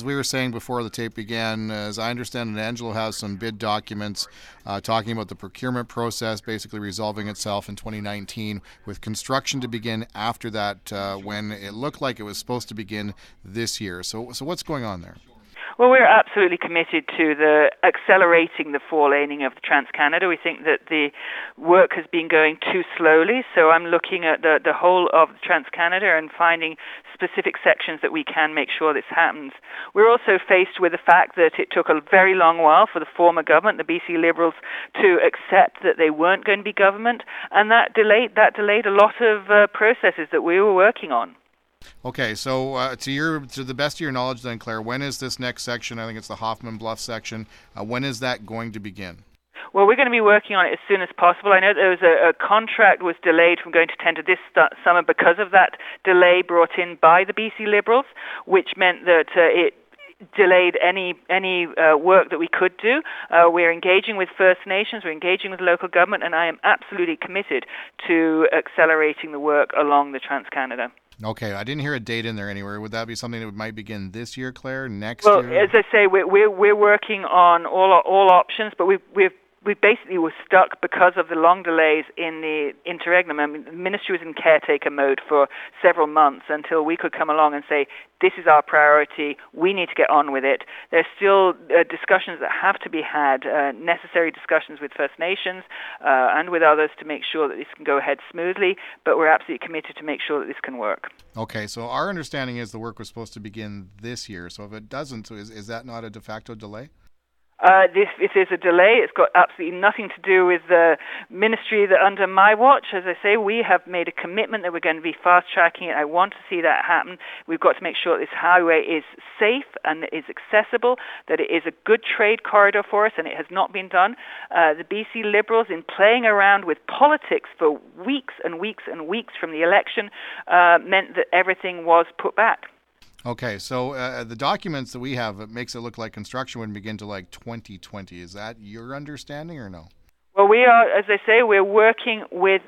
As we were saying before the tape began, as I understand it, Angelo has some bid documents uh, talking about the procurement process basically resolving itself in 2019, with construction to begin after that, uh, when it looked like it was supposed to begin this year. So, so what's going on there? Well, we're absolutely committed to the accelerating the four laning of Trans Canada. We think that the work has been going too slowly, so I'm looking at the, the whole of Trans Canada and finding specific sections that we can make sure this happens. We're also faced with the fact that it took a very long while for the former government, the BC Liberals, to accept that they weren't going to be government, and that delayed that delayed a lot of uh, processes that we were working on. Okay, so uh, to your to the best of your knowledge, then Claire, when is this next section? I think it's the Hoffman Bluff section. Uh, when is that going to begin? Well, we're going to be working on it as soon as possible. I know there was a, a contract was delayed from going to tender this summer because of that delay brought in by the BC Liberals, which meant that uh, it delayed any any uh, work that we could do. Uh, we're engaging with First Nations, we're engaging with local government, and I am absolutely committed to accelerating the work along the Trans Canada. Okay, I didn't hear a date in there anywhere. Would that be something that might begin this year, Claire? Next well, year? as I say, we're we're, we're working on all all options, but we've we've we basically were stuck because of the long delays in the interregnum. I mean, the ministry was in caretaker mode for several months until we could come along and say, this is our priority, we need to get on with it. There's still uh, discussions that have to be had, uh, necessary discussions with First Nations uh, and with others to make sure that this can go ahead smoothly, but we're absolutely committed to make sure that this can work. Okay, so our understanding is the work was supposed to begin this year, so if it doesn't, is, is that not a de facto delay? Uh, this, there's a delay, it's got absolutely nothing to do with the ministry that under my watch. As I say, we have made a commitment that we're going to be fast tracking it. I want to see that happen. We've got to make sure this highway is safe and is accessible, that it is a good trade corridor for us, and it has not been done. Uh, the BC Liberals, in playing around with politics for weeks and weeks and weeks from the election, uh, meant that everything was put back. Okay, so uh, the documents that we have, it makes it look like construction would begin to like 2020. Is that your understanding or no? Well, we are, as I say, we're working with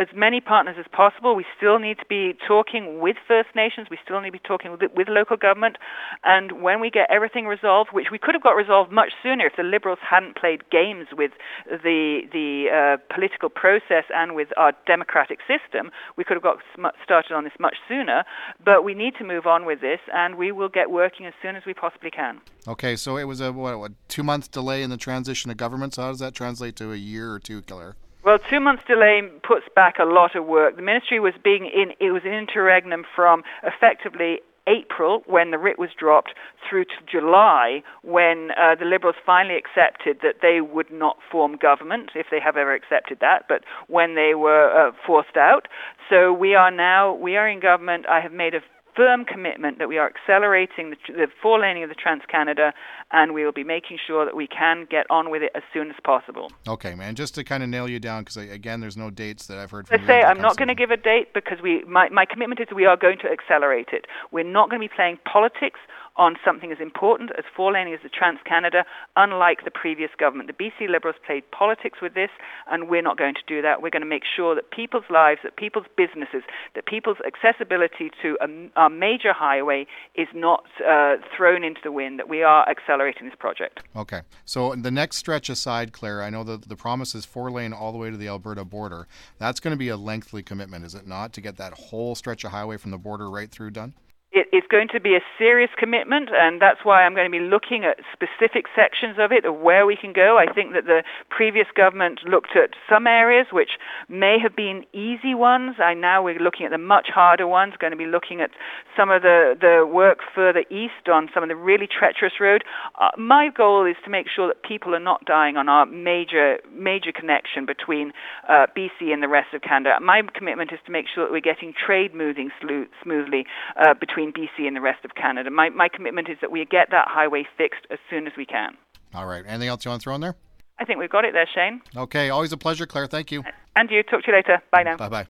as many partners as possible. We still need to be talking with First Nations. We still need to be talking with, with local government. And when we get everything resolved, which we could have got resolved much sooner if the Liberals hadn't played games with the the uh, political process and with our democratic system, we could have got started on this much sooner. But we need to move on with this, and we will get working as soon as we possibly can. Okay, so it was a what, what two month delay in the transition of government. So how does that translate to a year or two, Claire? Well, two months delay puts back a lot of work. The ministry was being in, it was an interregnum from effectively April when the writ was dropped through to July when uh, the Liberals finally accepted that they would not form government, if they have ever accepted that, but when they were uh, forced out. So we are now, we are in government. I have made a firm commitment that we are accelerating the, the four laning of the Trans Canada, and we will be making sure that we can get on with it as soon as possible. Okay, man. Just to kind of nail you down, because again, there's no dates that I've heard from. I say I'm not going to give a date because we my my commitment is we are going to accelerate it. We're not going to be playing politics on something as important as four laning as the Trans Canada, unlike the previous government. The BC Liberals played politics with this, and we're not going to do that. We're going to make sure that people's lives, that people's businesses, that people's accessibility to a, a major highway is not uh, thrown into the wind, that we are accelerating this project. Okay. So the next stretch aside, Claire, I know that the promise is four lane all the way to the Alberta border. That's going to be a lengthy commitment, is it not, to get that whole stretch of highway from the border right through done? It is going to be a serious commitment, and that's why I'm going to be looking at specific sections of it, of where we can go. I think that the previous government looked at some areas which may have been easy ones. I now we're looking at the much harder ones. Going to be looking at some of the the work further east on some of the really treacherous road. Uh, my goal is to make sure that people are not dying on our major major connection between uh, BC and the rest of Canada. My commitment is to make sure that we're getting trade moving smoothly uh, between between BC and the rest of Canada. My, my commitment is that we get that highway fixed as soon as we can. All right. Anything else you want to throw in there? I think we've got it there, Shane. Okay. Always a pleasure, Claire. Thank you. And you. Talk to you later. Bye now. Bye bye.